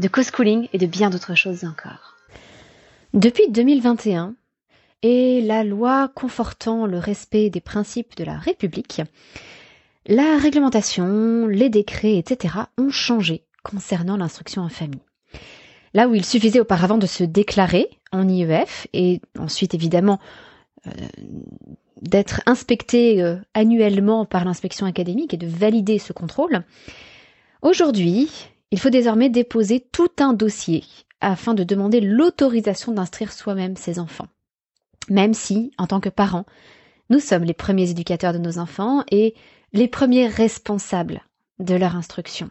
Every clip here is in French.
de co-schooling et de bien d'autres choses encore. Depuis 2021, et la loi confortant le respect des principes de la République, la réglementation, les décrets, etc. ont changé concernant l'instruction en famille. Là où il suffisait auparavant de se déclarer en IEF et ensuite évidemment euh, d'être inspecté euh, annuellement par l'inspection académique et de valider ce contrôle, aujourd'hui, il faut désormais déposer tout un dossier afin de demander l'autorisation d'instruire soi-même ses enfants. Même si, en tant que parents, nous sommes les premiers éducateurs de nos enfants et les premiers responsables de leur instruction.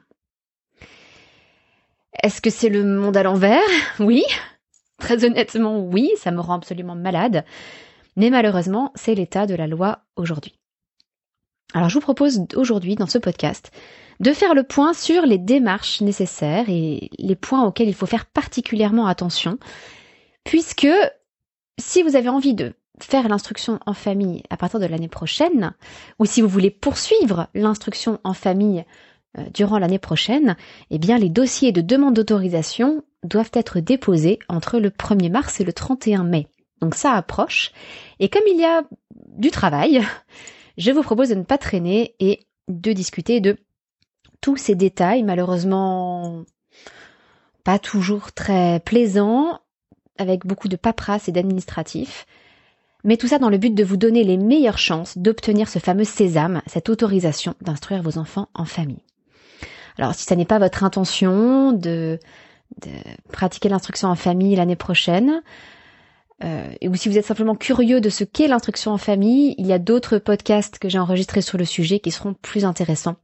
Est-ce que c'est le monde à l'envers? Oui. Très honnêtement, oui, ça me rend absolument malade. Mais malheureusement, c'est l'état de la loi aujourd'hui. Alors je vous propose aujourd'hui, dans ce podcast, de faire le point sur les démarches nécessaires et les points auxquels il faut faire particulièrement attention, puisque si vous avez envie de faire l'instruction en famille à partir de l'année prochaine, ou si vous voulez poursuivre l'instruction en famille euh, durant l'année prochaine, eh bien les dossiers de demande d'autorisation doivent être déposés entre le 1er mars et le 31 mai. Donc ça approche. Et comme il y a du travail, je vous propose de ne pas traîner et de discuter de tous ces détails, malheureusement pas toujours très plaisants, avec beaucoup de paperasse et d'administratif. Mais tout ça dans le but de vous donner les meilleures chances d'obtenir ce fameux sésame, cette autorisation d'instruire vos enfants en famille. Alors si ça n'est pas votre intention de, de pratiquer l'instruction en famille l'année prochaine, euh, ou si vous êtes simplement curieux de ce qu'est l'instruction en famille, il y a d'autres podcasts que j'ai enregistrés sur le sujet qui seront plus intéressants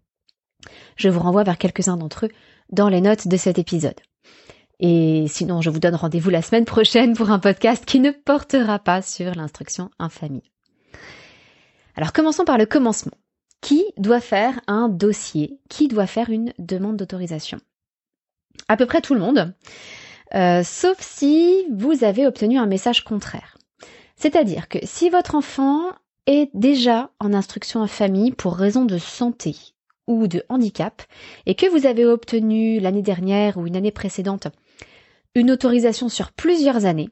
je vous renvoie vers quelques-uns d'entre eux dans les notes de cet épisode. Et sinon, je vous donne rendez-vous la semaine prochaine pour un podcast qui ne portera pas sur l'instruction en famille. Alors commençons par le commencement. Qui doit faire un dossier? Qui doit faire une demande d'autorisation? À peu près tout le monde, euh, sauf si vous avez obtenu un message contraire. C'est-à-dire que si votre enfant est déjà en instruction en famille pour raison de santé ou de handicap et que vous avez obtenu l'année dernière ou une année précédente une autorisation sur plusieurs années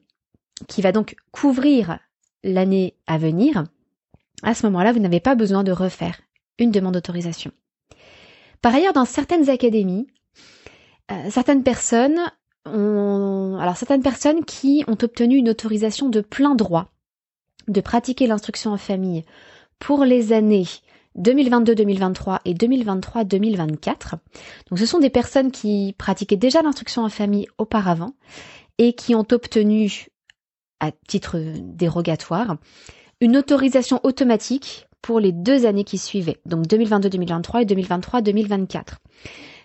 qui va donc couvrir l'année à venir, à ce moment-là, vous n'avez pas besoin de refaire une demande d'autorisation. Par ailleurs, dans certaines académies, euh, certaines personnes alors certaines personnes qui ont obtenu une autorisation de plein droit de pratiquer l'instruction en famille pour les années 2022-2023 et 2023-2024. Donc ce sont des personnes qui pratiquaient déjà l'instruction en famille auparavant et qui ont obtenu, à titre dérogatoire, une autorisation automatique pour les deux années qui suivaient, donc 2022-2023 et 2023-2024.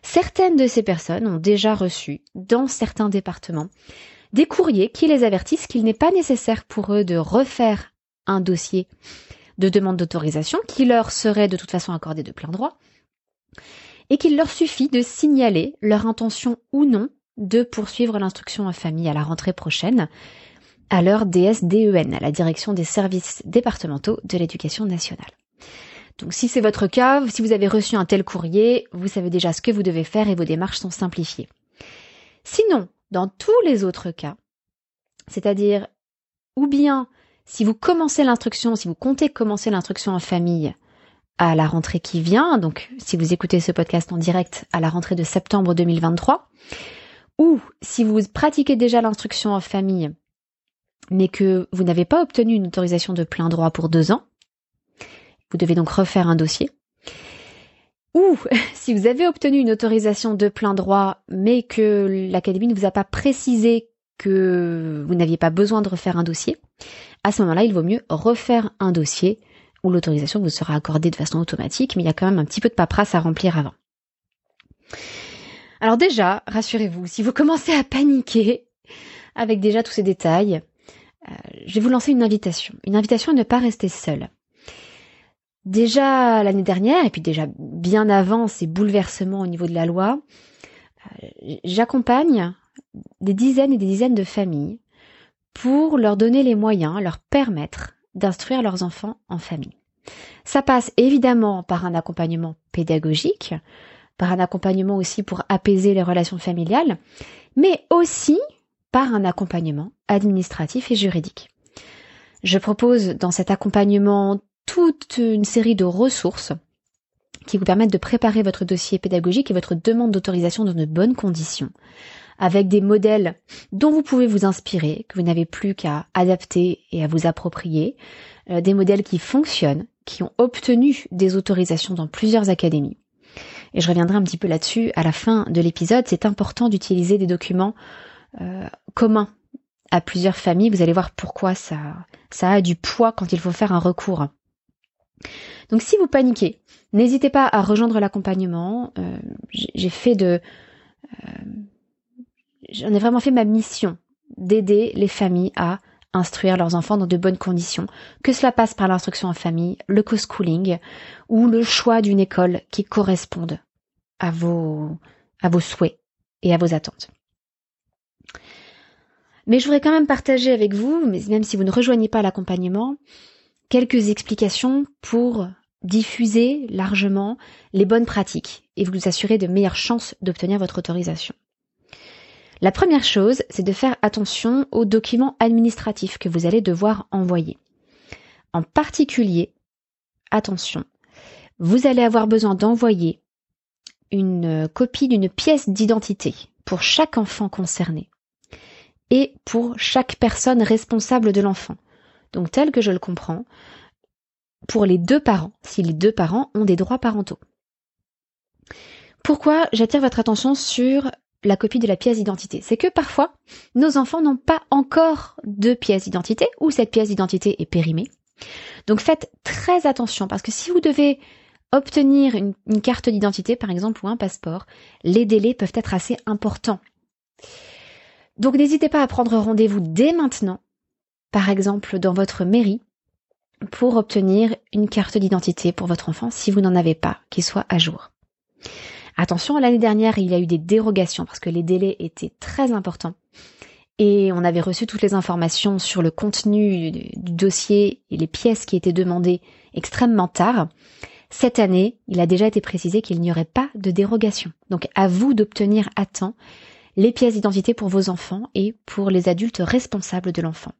Certaines de ces personnes ont déjà reçu, dans certains départements, des courriers qui les avertissent qu'il n'est pas nécessaire pour eux de refaire un dossier de demande d'autorisation qui leur serait de toute façon accordée de plein droit, et qu'il leur suffit de signaler leur intention ou non de poursuivre l'instruction en famille à la rentrée prochaine à leur DSDEN, à la direction des services départementaux de l'éducation nationale. Donc si c'est votre cas, si vous avez reçu un tel courrier, vous savez déjà ce que vous devez faire et vos démarches sont simplifiées. Sinon, dans tous les autres cas, c'est-à-dire ou bien si vous commencez l'instruction, si vous comptez commencer l'instruction en famille à la rentrée qui vient, donc si vous écoutez ce podcast en direct à la rentrée de septembre 2023, ou si vous pratiquez déjà l'instruction en famille, mais que vous n'avez pas obtenu une autorisation de plein droit pour deux ans, vous devez donc refaire un dossier. Ou si vous avez obtenu une autorisation de plein droit, mais que l'Académie ne vous a pas précisé que vous n'aviez pas besoin de refaire un dossier, à ce moment-là, il vaut mieux refaire un dossier où l'autorisation vous sera accordée de façon automatique, mais il y a quand même un petit peu de paperasse à remplir avant. Alors déjà, rassurez-vous, si vous commencez à paniquer, avec déjà tous ces détails, euh, je vais vous lancer une invitation. Une invitation à ne pas rester seule. Déjà l'année dernière, et puis déjà bien avant ces bouleversements au niveau de la loi, euh, j'accompagne des dizaines et des dizaines de familles pour leur donner les moyens, leur permettre d'instruire leurs enfants en famille. Ça passe évidemment par un accompagnement pédagogique, par un accompagnement aussi pour apaiser les relations familiales, mais aussi par un accompagnement administratif et juridique. Je propose dans cet accompagnement toute une série de ressources qui vous permettent de préparer votre dossier pédagogique et votre demande d'autorisation dans de bonnes conditions, avec des modèles dont vous pouvez vous inspirer, que vous n'avez plus qu'à adapter et à vous approprier, euh, des modèles qui fonctionnent, qui ont obtenu des autorisations dans plusieurs académies. Et je reviendrai un petit peu là-dessus à la fin de l'épisode. C'est important d'utiliser des documents euh, communs à plusieurs familles. Vous allez voir pourquoi ça, ça a du poids quand il faut faire un recours. Donc si vous paniquez, n'hésitez pas à rejoindre l'accompagnement. Euh, j'ai fait de... Euh, j'en ai vraiment fait ma mission d'aider les familles à instruire leurs enfants dans de bonnes conditions, que cela passe par l'instruction en famille, le co-schooling ou le choix d'une école qui corresponde à vos, souhaits et à vos attentes. Mais je voudrais quand même partager avec vous, même si vous ne rejoignez pas l'accompagnement, quelques explications pour diffuser largement les bonnes pratiques et vous assurer de meilleures chances d'obtenir votre autorisation. La première chose, c'est de faire attention aux documents administratifs que vous allez devoir envoyer. En particulier, attention, vous allez avoir besoin d'envoyer une copie d'une pièce d'identité pour chaque enfant concerné et pour chaque personne responsable de l'enfant. Donc tel que je le comprends, pour les deux parents, si les deux parents ont des droits parentaux. Pourquoi j'attire votre attention sur la copie de la pièce d'identité? C'est que parfois, nos enfants n'ont pas encore de pièce d'identité ou cette pièce d'identité est périmée. Donc faites très attention parce que si vous devez obtenir une, une carte d'identité, par exemple, ou un passeport, les délais peuvent être assez importants. Donc n'hésitez pas à prendre rendez-vous dès maintenant, par exemple dans votre mairie, pour obtenir une carte d'identité pour votre enfant si vous n'en avez pas, qui soit à jour. Attention, l'année dernière, il y a eu des dérogations parce que les délais étaient très importants. Et on avait reçu toutes les informations sur le contenu du dossier et les pièces qui étaient demandées extrêmement tard. Cette année, il a déjà été précisé qu'il n'y aurait pas de dérogation. Donc à vous d'obtenir à temps les pièces d'identité pour vos enfants et pour les adultes responsables de l'enfant.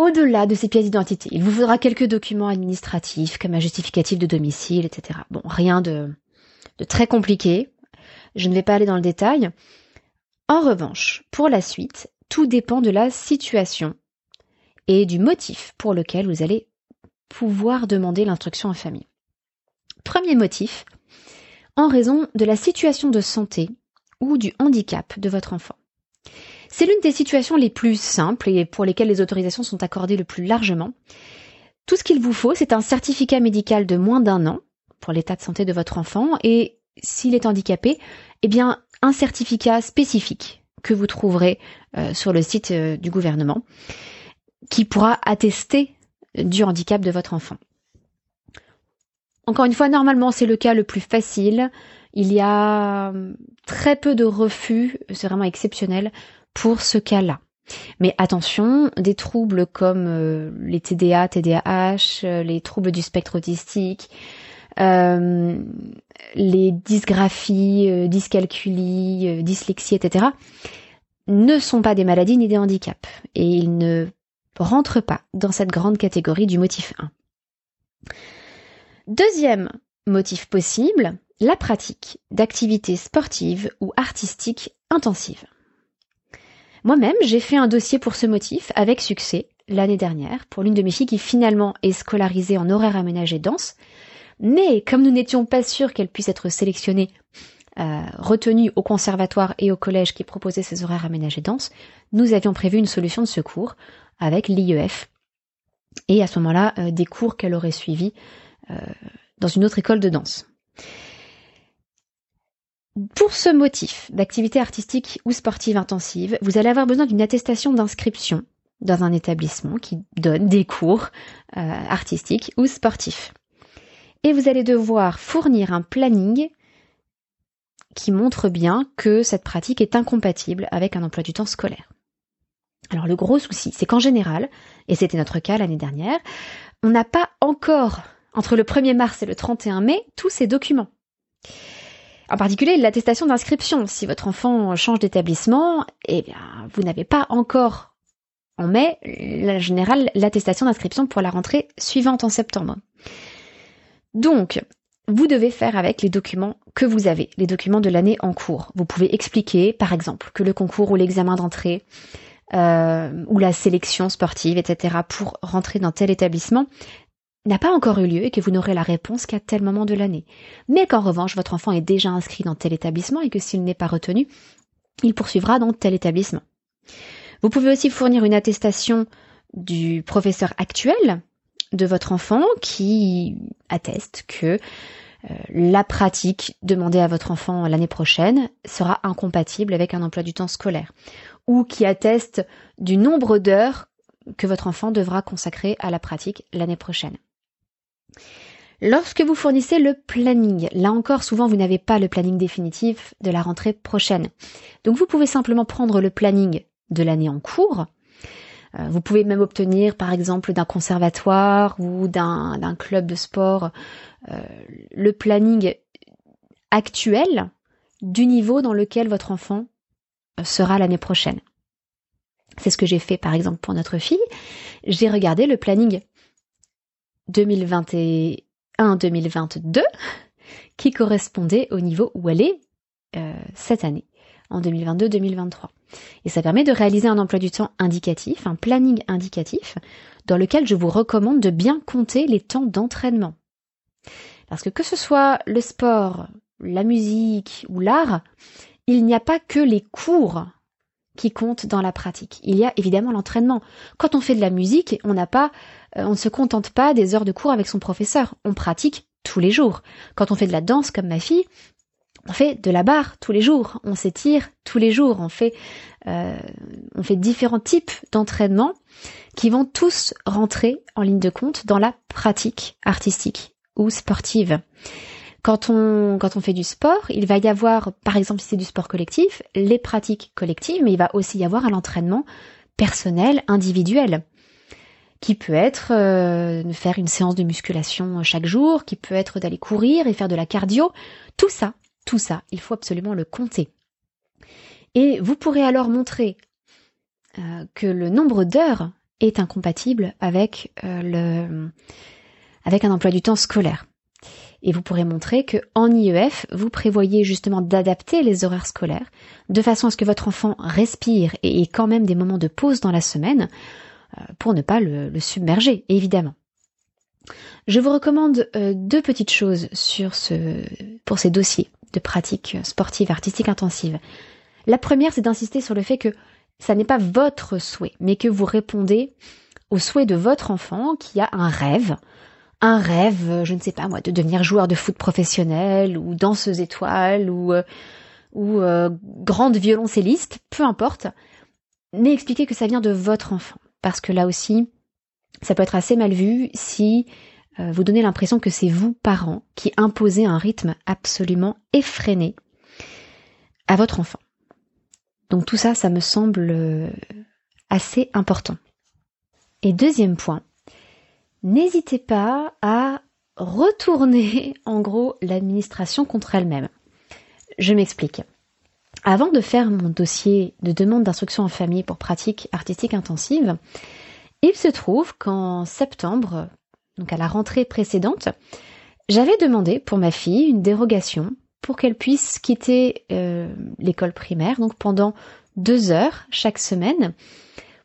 Au-delà de ces pièces d'identité, il vous faudra quelques documents administratifs comme un justificatif de domicile, etc. Bon, rien de, de très compliqué. Je ne vais pas aller dans le détail. En revanche, pour la suite, tout dépend de la situation et du motif pour lequel vous allez pouvoir demander l'instruction en famille. Premier motif, en raison de la situation de santé ou du handicap de votre enfant. C'est l'une des situations les plus simples et pour lesquelles les autorisations sont accordées le plus largement. Tout ce qu'il vous faut, c'est un certificat médical de moins d'un an pour l'état de santé de votre enfant et s'il est handicapé, eh bien un certificat spécifique que vous trouverez euh, sur le site euh, du gouvernement qui pourra attester du handicap de votre enfant. Encore une fois, normalement, c'est le cas le plus facile. Il y a hum, très peu de refus, c'est vraiment exceptionnel pour ce cas-là. Mais attention, des troubles comme euh, les TDA, TDAH, euh, les troubles du spectre autistique, euh, les dysgraphies, dyscalculies, dyslexie, etc., ne sont pas des maladies ni des handicaps. Et ils ne rentrent pas dans cette grande catégorie du motif 1. Deuxième motif possible, la pratique d'activités sportives ou artistiques intensives. Moi-même, j'ai fait un dossier pour ce motif avec succès l'année dernière pour l'une de mes filles qui finalement est scolarisée en horaire aménagé danse. Mais comme nous n'étions pas sûrs qu'elle puisse être sélectionnée, euh, retenue au conservatoire et au collège qui proposait ces horaires aménagés danse, nous avions prévu une solution de secours avec l'IEF et à ce moment-là euh, des cours qu'elle aurait suivis euh, dans une autre école de danse. Pour ce motif d'activité artistique ou sportive intensive, vous allez avoir besoin d'une attestation d'inscription dans un établissement qui donne des cours euh, artistiques ou sportifs. Et vous allez devoir fournir un planning qui montre bien que cette pratique est incompatible avec un emploi du temps scolaire. Alors le gros souci, c'est qu'en général, et c'était notre cas l'année dernière, on n'a pas encore, entre le 1er mars et le 31 mai, tous ces documents. En particulier l'attestation d'inscription. Si votre enfant change d'établissement, eh bien, vous n'avez pas encore en mai, en général, l'attestation d'inscription pour la rentrée suivante en septembre. Donc, vous devez faire avec les documents que vous avez, les documents de l'année en cours. Vous pouvez expliquer, par exemple, que le concours ou l'examen d'entrée euh, ou la sélection sportive, etc., pour rentrer dans tel établissement n'a pas encore eu lieu et que vous n'aurez la réponse qu'à tel moment de l'année. Mais qu'en revanche, votre enfant est déjà inscrit dans tel établissement et que s'il n'est pas retenu, il poursuivra dans tel établissement. Vous pouvez aussi fournir une attestation du professeur actuel de votre enfant qui atteste que euh, la pratique demandée à votre enfant l'année prochaine sera incompatible avec un emploi du temps scolaire, ou qui atteste du nombre d'heures que votre enfant devra consacrer à la pratique l'année prochaine. Lorsque vous fournissez le planning, là encore souvent vous n'avez pas le planning définitif de la rentrée prochaine. Donc vous pouvez simplement prendre le planning de l'année en cours. Euh, vous pouvez même obtenir par exemple d'un conservatoire ou d'un club de sport euh, le planning actuel du niveau dans lequel votre enfant euh, sera l'année prochaine. C'est ce que j'ai fait par exemple pour notre fille. J'ai regardé le planning 2021-2022 qui correspondait au niveau où elle est euh, cette année, en 2022-2023. Et ça permet de réaliser un emploi du temps indicatif, un planning indicatif, dans lequel je vous recommande de bien compter les temps d'entraînement. Parce que que ce soit le sport, la musique ou l'art, il n'y a pas que les cours qui comptent dans la pratique. Il y a évidemment l'entraînement. Quand on fait de la musique, on n'a pas, euh, on ne se contente pas des heures de cours avec son professeur. On pratique tous les jours. Quand on fait de la danse comme ma fille, on fait de la barre tous les jours. On s'étire tous les jours. On fait, euh, on fait différents types d'entraînement qui vont tous rentrer en ligne de compte dans la pratique artistique ou sportive. Quand on, quand on fait du sport, il va y avoir, par exemple si c'est du sport collectif, les pratiques collectives, mais il va aussi y avoir un entraînement personnel, individuel, qui peut être euh, faire une séance de musculation chaque jour, qui peut être d'aller courir et faire de la cardio. Tout ça, tout ça, il faut absolument le compter. Et vous pourrez alors montrer euh, que le nombre d'heures est incompatible avec euh, le avec un emploi du temps scolaire. Et vous pourrez montrer que en IEF, vous prévoyez justement d'adapter les horaires scolaires de façon à ce que votre enfant respire et ait quand même des moments de pause dans la semaine euh, pour ne pas le, submerger, évidemment. Je vous recommande euh, deux petites choses pour ces dossiers de pratique sportive, artistique intensive. La première, c'est d'insister sur le fait que ça n'est pas votre souhait, mais que vous répondez au souhait de votre enfant qui a un rêve, un rêve, euh, je ne sais pas moi, de devenir joueur de foot professionnel ou danseuse étoile ou, euh, euh, grande violoncelliste, peu importe, mais expliquez que ça vient de votre enfant. Parce que là aussi, ça peut être assez mal vu si vous donnez l'impression que c'est vous, parents, qui imposez un rythme absolument effréné à votre enfant. Donc tout ça, ça me semble assez important. Et deuxième point, n'hésitez pas à retourner en gros l'administration contre elle-même. Je m'explique. Avant de faire mon dossier de demande d'instruction en famille pour pratique artistique intensive, il se trouve qu'en septembre, donc à la rentrée précédente, j'avais demandé pour ma fille une dérogation pour qu'elle puisse quitter euh, l'école primaire, donc pendant deux heures chaque semaine,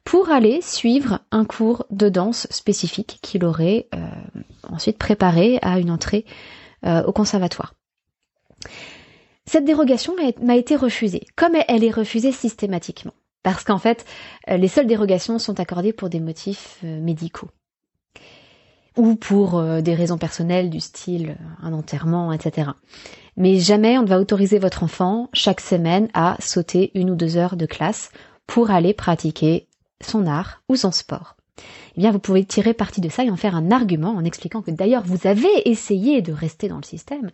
pour aller suivre un cours de danse spécifique qu'il aurait euh, ensuite préparé à une entrée euh, au conservatoire. Cette dérogation m'a été refusée, comme elle est refusée systématiquement, parce qu'en fait, euh, les seules dérogations sont accordées pour des motifs médicaux ou pour des raisons personnelles du style un enterrement, etc. Mais jamais on ne va autoriser votre enfant chaque semaine à sauter une ou deux heures de classe pour aller pratiquer son art ou son sport. Eh bien, vous pouvez tirer parti de ça et en faire un argument en expliquant que d'ailleurs vous avez essayé de rester dans le système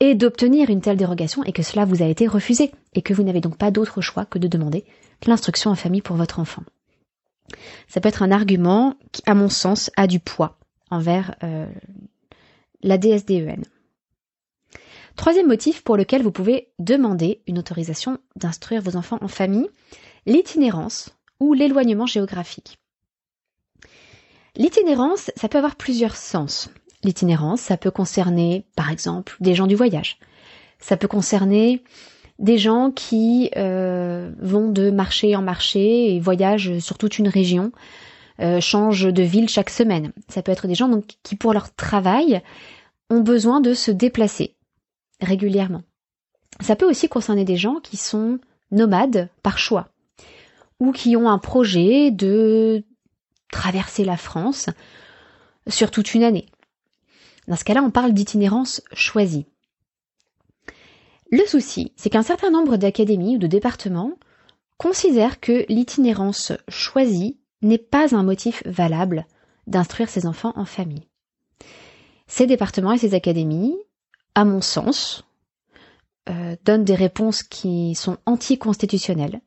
et d'obtenir une telle dérogation et que cela vous a été refusé et que vous n'avez donc pas d'autre choix que de demander l'instruction en famille pour votre enfant. Ça peut être un argument qui, à mon sens, a du poids envers euh, la DSDEN. Troisième motif pour lequel vous pouvez demander une autorisation d'instruire vos enfants en famille, l'itinérance ou l'éloignement géographique. L'itinérance, ça peut avoir plusieurs sens. L'itinérance, ça peut concerner, par exemple, des gens du voyage. Ça peut concerner des gens qui euh, vont de marché en marché et voyagent sur toute une région, euh, changent de ville chaque semaine. Ça peut être des gens donc, qui, pour leur travail, ont besoin de se déplacer régulièrement. Ça peut aussi concerner des gens qui sont nomades par choix ou qui ont un projet de traverser la France sur toute une année. Dans ce cas-là, on parle d'itinérance choisie. Le souci, c'est qu'un certain nombre d'académies ou de départements considèrent que l'itinérance choisie n'est pas un motif valable d'instruire ses enfants en famille. Ces départements et ces académies, à mon sens, euh, donnent des réponses qui sont anticonstitutionnelles,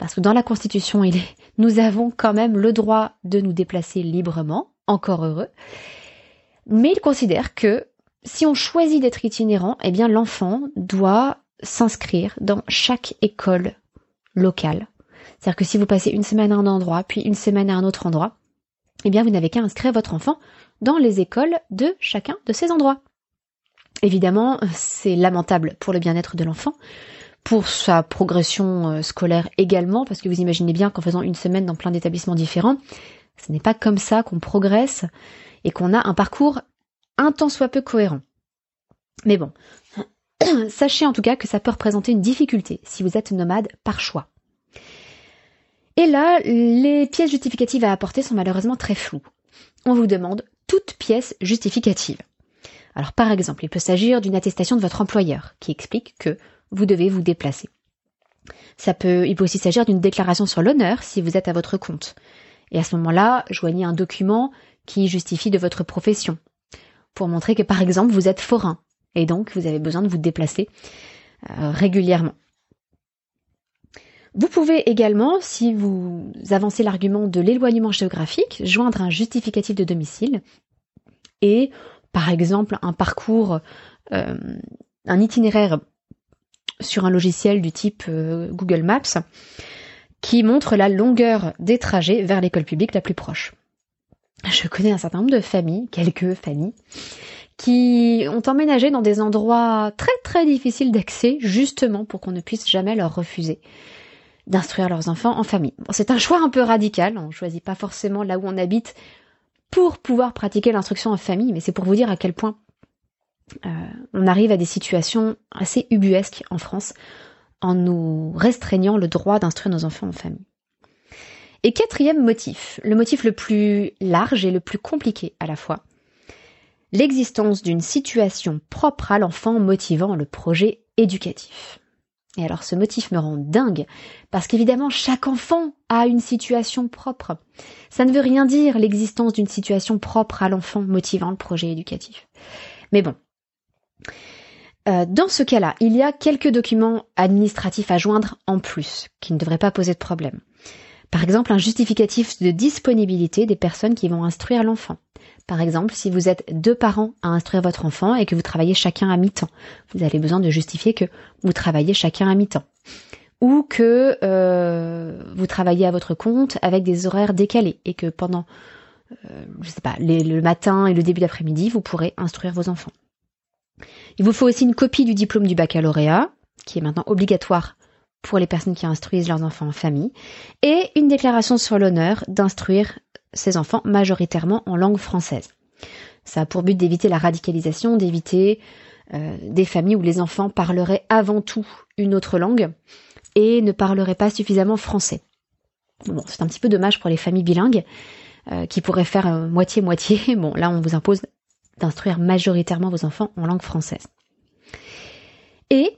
parce que dans la Constitution, il est, nous avons quand même le droit de nous déplacer librement, encore heureux, mais ils considèrent que si on choisit d'être itinérant, eh bien l'enfant doit s'inscrire dans chaque école locale. C'est-à-dire que si vous passez une semaine à un endroit, puis une semaine à un autre endroit, eh bien vous n'avez qu'à inscrire votre enfant dans les écoles de chacun de ces endroits. Évidemment, c'est lamentable pour le bien-être de l'enfant, pour sa progression euh, scolaire également, parce que vous imaginez bien qu'en faisant une semaine dans plein d'établissements différents, ce n'est pas comme ça qu'on progresse et qu'on a un parcours un tant soit peu cohérent. Mais bon, sachez en tout cas que ça peut représenter une difficulté si vous êtes nomade par choix. Et là, les pièces justificatives à apporter sont malheureusement très floues. On vous demande toute pièce justificative. Alors par exemple, il peut s'agir d'une attestation de votre employeur qui explique que vous devez vous déplacer. Ça peut, il peut aussi s'agir d'une déclaration sur l'honneur si vous êtes à votre compte. Et à ce moment-là, joignez un document qui justifie de votre profession, pour montrer que par exemple vous êtes forain, et donc vous avez besoin de vous déplacer euh, régulièrement. Vous pouvez également, si vous avancez l'argument de l'éloignement géographique, joindre un justificatif de domicile et, par exemple, un parcours, euh, un itinéraire sur un logiciel du type euh, Google Maps qui montre la longueur des trajets vers l'école publique la plus proche. Je connais un certain nombre de familles, quelques familles, qui ont emménagé dans des endroits très très difficiles d'accès, justement pour qu'on ne puisse jamais leur refuser d'instruire leurs enfants en famille. C'est un choix un peu radical, on ne choisit pas forcément là où on habite pour pouvoir pratiquer l'instruction en famille, mais c'est pour vous dire à quel point euh, on arrive à des situations assez ubuesques en France en nous restreignant le droit d'instruire nos enfants en famille. Et quatrième motif, le motif le plus large et le plus compliqué à la fois, l'existence d'une situation propre à l'enfant motivant le projet éducatif. Et alors ce motif me rend dingue, parce qu'évidemment chaque enfant a une situation propre. Ça ne veut rien dire l'existence d'une situation propre à l'enfant motivant le projet éducatif. Mais bon. Euh, dans ce cas-là, il y a quelques documents administratifs à joindre en plus, qui ne devraient pas poser de problème. Par exemple, un justificatif de disponibilité des personnes qui vont instruire l'enfant. Par exemple, si vous êtes deux parents à instruire votre enfant et que vous travaillez chacun à mi-temps, vous avez besoin de justifier que vous travaillez chacun à mi-temps. Ou que euh, vous travaillez à votre compte avec des horaires décalés et que pendant, euh, je sais pas, le matin et le début d'après-midi, vous pourrez instruire vos enfants. Il vous faut aussi une copie du diplôme du baccalauréat, qui est maintenant obligatoire pour les personnes qui instruisent leurs enfants en famille, et une déclaration sur l'honneur d'instruire ses enfants majoritairement en langue française. Ça a pour but d'éviter la radicalisation, d'éviter euh, des familles où les enfants parleraient avant tout une autre langue et ne parleraient pas suffisamment français. Bon, c'est un petit peu dommage pour les familles bilingues euh, qui pourraient faire euh, moitié-moitié. bon, là, on vous impose d'instruire majoritairement vos enfants en langue française. Et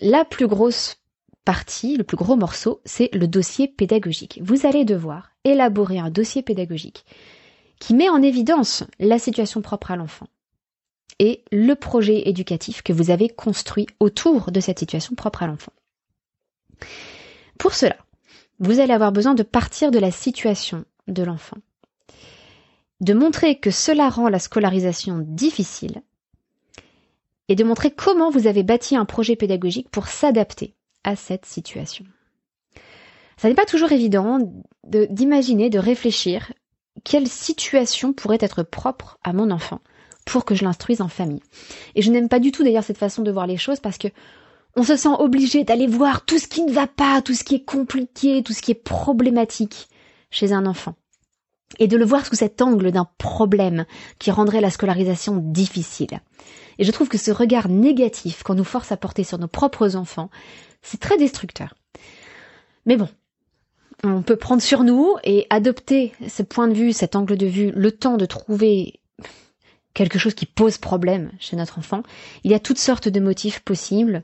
la plus grosse partie, le plus gros morceau, c'est le dossier pédagogique. Vous allez devoir élaborer un dossier pédagogique qui met en évidence la situation propre à l'enfant et le projet éducatif que vous avez construit autour de cette situation propre à l'enfant. Pour cela, vous allez avoir besoin de partir de la situation de l'enfant, de montrer que cela rend la scolarisation difficile et de montrer comment vous avez bâti un projet pédagogique pour s'adapter à cette situation. Ça n'est pas toujours évident d'imaginer, de, réfléchir quelle situation pourrait être propre à mon enfant pour que je l'instruise en famille. Et je n'aime pas du tout d'ailleurs cette façon de voir les choses parce que on se sent obligé d'aller voir tout ce qui ne va pas, tout ce qui est compliqué, tout ce qui est problématique chez un enfant. Et de le voir sous cet angle d'un problème qui rendrait la scolarisation difficile. Et je trouve que ce regard négatif qu'on nous force à porter sur nos propres enfants, c'est très destructeur. Mais bon, on peut prendre sur nous et adopter ce point de vue, cet angle de vue, le temps de trouver quelque chose qui pose problème chez notre enfant. Il y a toutes sortes de motifs possibles.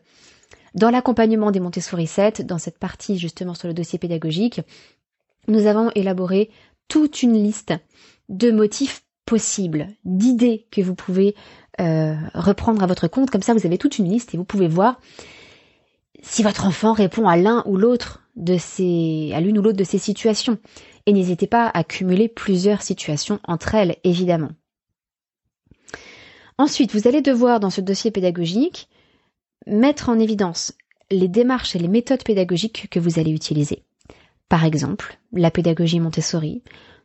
Dans l'accompagnement des Montessori 7, dans cette partie justement sur le dossier pédagogique, nous avons élaboré toute une liste de motifs possibles, d'idées que vous pouvez euh, reprendre à votre compte. Comme ça, vous avez toute une liste et vous pouvez voir si votre enfant répond à l'un ou l'autre de ces, à l'une ou l'autre de ces situations. Et n'hésitez pas à cumuler plusieurs situations entre elles, évidemment. Ensuite, vous allez devoir, dans ce dossier pédagogique, mettre en évidence les démarches et les méthodes pédagogiques que vous allez utiliser. Par exemple, la pédagogie Montessori,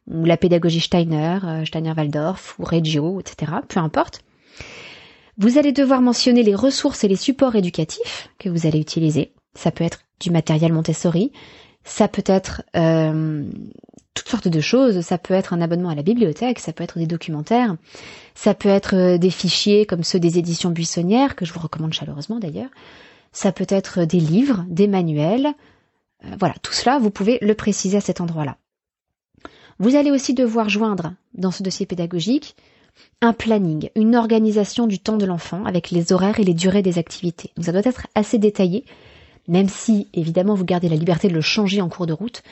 ou la pédagogie Steiner, euh, Steiner-Waldorf, ou Reggio, etc., peu importe. Vous allez devoir mentionner les ressources et les supports éducatifs que vous allez utiliser. Ça peut être du matériel Montessori, ça peut être euh, toutes sortes de choses, ça peut être un abonnement à la bibliothèque, ça peut être des documentaires, ça peut être euh, des fichiers comme ceux des éditions buissonnières, que je vous recommande chaleureusement d'ailleurs, ça peut être des livres, des manuels, voilà, tout cela, vous pouvez le préciser à cet endroit-là. Vous allez aussi devoir joindre dans ce dossier pédagogique un planning, une organisation du temps de l'enfant avec les horaires et les durées des activités. Donc ça doit être assez détaillé, même si évidemment vous gardez la liberté de le changer en cours de route.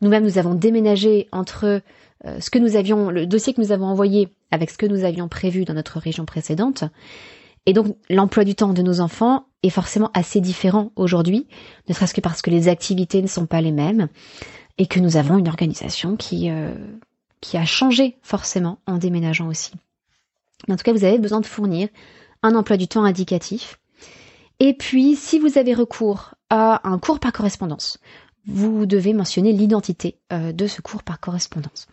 Nous-mêmes, nous avons déménagé entre euh, ce que nous avions, le dossier que nous avons envoyé avec ce que nous avions prévu dans notre région précédente. Et donc, l'emploi du temps de nos enfants est forcément assez différent aujourd'hui, ne serait-ce que parce que les activités ne sont pas les mêmes et que nous avons une organisation qui, euh, qui a changé forcément en déménageant aussi. En tout cas, vous avez besoin de fournir un emploi du temps indicatif. Et puis, si vous avez recours à un cours par correspondance, vous devez mentionner l'identité euh, de ce cours par correspondance.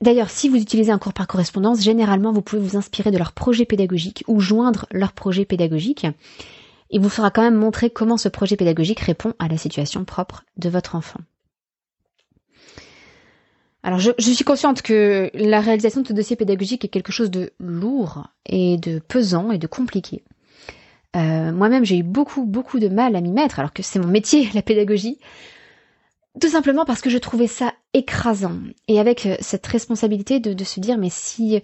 D'ailleurs, si vous utilisez un cours par correspondance, généralement, vous pouvez vous inspirer de leur projet pédagogique ou joindre leur projet pédagogique. Il vous fera quand même montrer comment ce projet pédagogique répond à la situation propre de votre enfant. Alors, je, suis consciente que la réalisation de ce dossier pédagogique est quelque chose de lourd et de pesant et de compliqué. Euh, moi-même, j'ai eu beaucoup, beaucoup de mal à m'y mettre, alors que c'est mon métier, la pédagogie. Tout simplement parce que je trouvais ça écrasant. Et avec euh, cette responsabilité de, se dire, mais si,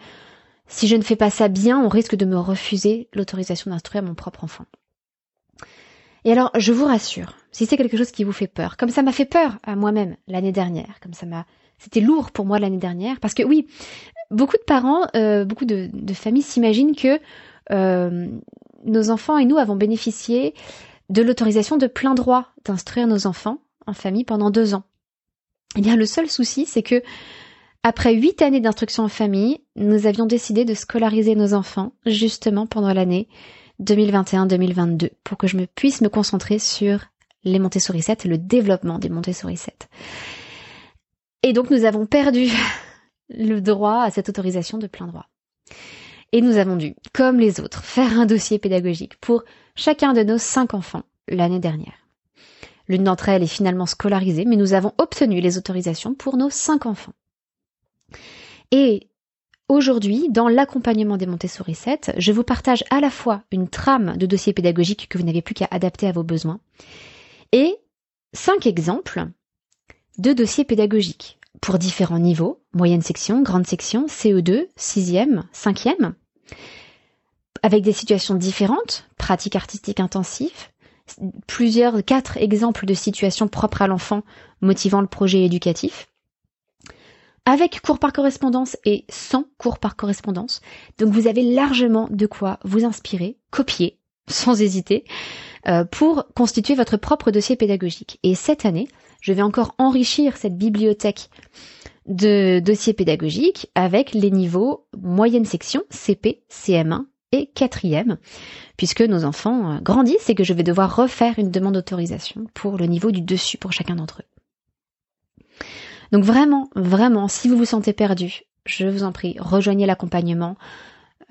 je ne fais pas ça bien, on risque de me refuser l'autorisation d'instruire mon propre enfant. Et alors, je vous rassure, si c'est quelque chose qui vous fait peur, comme ça m'a fait peur à moi-même l'année dernière, comme ça m'a, c'était lourd pour moi l'année dernière, parce que oui, beaucoup de parents, euh, beaucoup de, familles s'imaginent que nos enfants et nous avons bénéficié de l'autorisation de plein droit d'instruire nos enfants en famille pendant deux ans. Eh bien, le seul souci, c'est que après huit années d'instruction en famille, nous avions décidé de scolariser nos enfants justement pendant l'année 2021-2022 pour que je me puisse me concentrer sur les Montessori 7 et le développement des Montessori 7. Et donc nous avons perdu le droit à cette autorisation de plein droit. Et nous avons dû, comme les autres, faire un dossier pédagogique pour chacun de nos cinq enfants l'année dernière. L'une d'entre elles est finalement scolarisée, mais nous avons obtenu les autorisations pour nos cinq enfants. Et aujourd'hui, dans l'accompagnement des Montessori 7, je vous partage à la fois une trame de dossier pédagogique que vous n'avez plus qu'à adapter à vos besoins et cinq exemples de dossiers pédagogiques pour différents niveaux, moyenne section, grande section, CE2, sixième, cinquième, avec des situations différentes, pratiques artistiques intensives, plusieurs, quatre exemples de situations propres à l'enfant motivant le projet éducatif, avec cours par correspondance et sans cours par correspondance. Donc vous avez largement de quoi vous inspirer, copier, sans hésiter, euh, pour constituer votre propre dossier pédagogique. Et cette année, je vais encore enrichir cette bibliothèque de dossiers pédagogiques avec les niveaux moyenne section, CP, CM1 et 4e, puisque nos enfants euh, grandissent et que je vais devoir refaire une demande d'autorisation pour le niveau du dessus pour chacun d'entre eux. Donc vraiment, vraiment, si vous vous sentez perdu, je vous en prie, rejoignez l'accompagnement.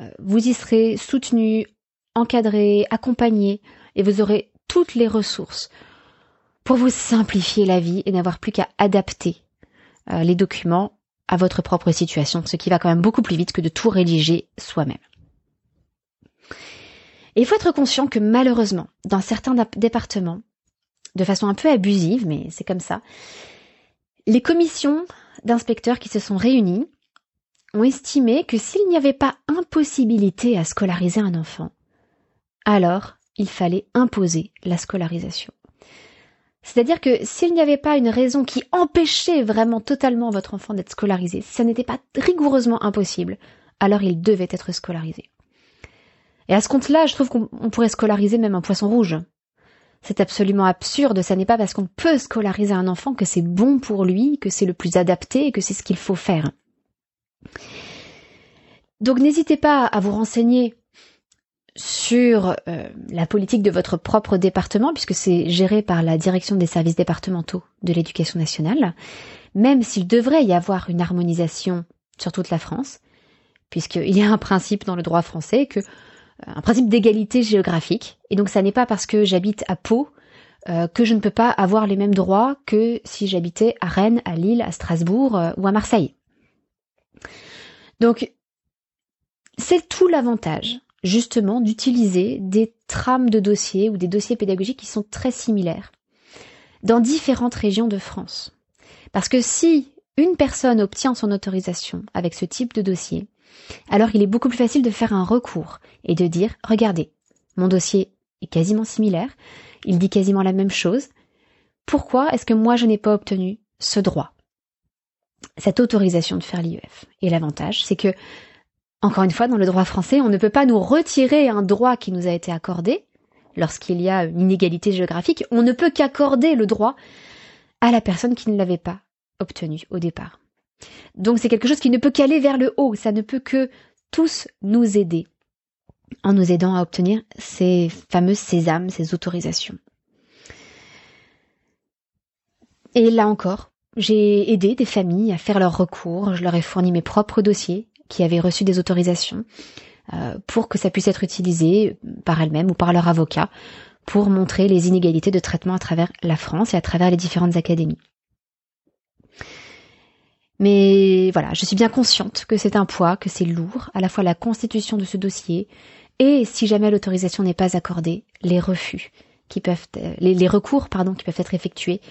Euh, vous y serez soutenu, encadré, accompagné, et vous aurez toutes les ressources pour vous simplifier la vie et n'avoir plus qu'à adapter euh, les documents à votre propre situation, ce qui va quand même beaucoup plus vite que de tout rédiger soi-même. Et il faut être conscient que malheureusement, dans certains départements, de façon un peu abusive, mais c'est comme ça, les commissions d'inspecteurs qui se sont réunies ont estimé que s'il n'y avait pas impossibilité à scolariser un enfant, alors il fallait imposer la scolarisation. C'est-à-dire que s'il n'y avait pas une raison qui empêchait vraiment totalement votre enfant d'être scolarisé, si ça n'était pas rigoureusement impossible, alors il devait être scolarisé. Et à ce compte-là, je trouve qu'on pourrait scolariser même un poisson rouge. C'est absolument absurde, ça n'est pas parce qu'on peut scolariser un enfant que c'est bon pour lui, que c'est le plus adapté et que c'est ce qu'il faut faire. Donc n'hésitez pas à vous renseigner sur euh, la politique de votre propre département, puisque c'est géré par la direction des services départementaux de l'éducation nationale, même s'il devrait y avoir une harmonisation sur toute la France, puisqu'il y a un principe dans le droit français que un principe d'égalité géographique, et donc ça n'est pas parce que j'habite à Pau euh, que je ne peux pas avoir les mêmes droits que si j'habitais à Rennes, à Lille, à Strasbourg euh, ou à Marseille. Donc c'est tout l'avantage justement d'utiliser des trames de dossiers ou des dossiers pédagogiques qui sont très similaires dans différentes régions de France. Parce que si une personne obtient son autorisation avec ce type de dossier, alors il est beaucoup plus facile de faire un recours et de dire, regardez, mon dossier est quasiment similaire, il dit quasiment la même chose, pourquoi est-ce que moi je n'ai pas obtenu ce droit? Cette autorisation de faire l'IEF. Et l'avantage, c'est que encore une fois, dans le droit français, on ne peut pas nous retirer un droit qui nous a été accordé lorsqu'il y a une inégalité géographique. On ne peut qu'accorder le droit à la personne qui ne l'avait pas obtenu au départ. Donc c'est quelque chose qui ne peut qu'aller vers le haut. Ça ne peut que tous nous aider en nous aidant à obtenir ces fameuses sésames, ces autorisations. Et là encore, j'ai aidé des familles à faire leur recours, je leur ai fourni mes propres dossiers, qui avaient reçu des autorisations euh, pour que ça puisse être utilisé par elles-mêmes ou par leur avocat pour montrer les inégalités de traitement à travers la France et à travers les différentes académies. Mais voilà, je suis bien consciente que c'est un poids, que c'est lourd, à la fois la constitution de ce dossier et, si jamais l'autorisation n'est pas accordée, les refus qui peuvent, les, les recours pardon qui peuvent être effectués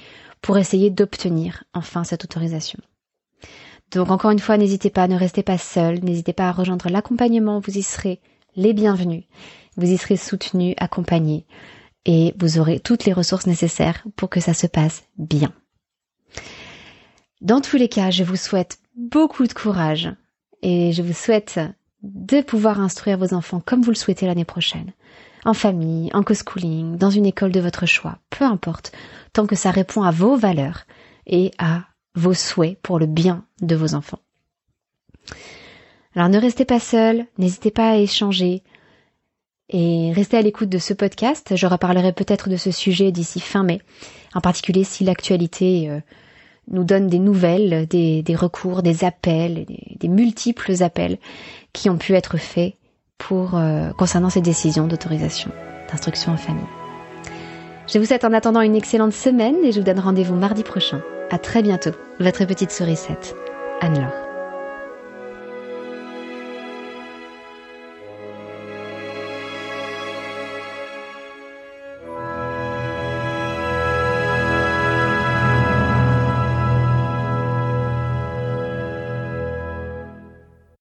pour essayer d'obtenir enfin cette autorisation. Donc encore une fois, n'hésitez pas, ne restez pas seul, n'hésitez pas à rejoindre l'accompagnement, vous y serez les bienvenus, vous y serez soutenus, accompagnés, et vous aurez toutes les ressources nécessaires pour que ça se passe bien. Dans tous les cas, je vous souhaite beaucoup de courage et je vous souhaite de pouvoir instruire vos enfants comme vous le souhaitez l'année prochaine. En famille, en co-schooling, dans une école de votre choix, peu importe, tant que ça répond à vos valeurs et à vos souhaits pour le bien de vos enfants. Alors ne restez pas seul, n'hésitez pas à échanger et restez à l'écoute de ce podcast. Je reparlerai peut-être de ce sujet d'ici fin mai, en particulier si l'actualité euh, nous donne des nouvelles, des, recours, des appels, des, multiples appels qui ont pu être faits pour euh, concernant ces décisions d'autorisation d'instruction en famille. Je vous souhaite en attendant une excellente semaine et je vous donne rendez-vous mardi prochain à très bientôt, votre petite sourisette, Anne-Laure.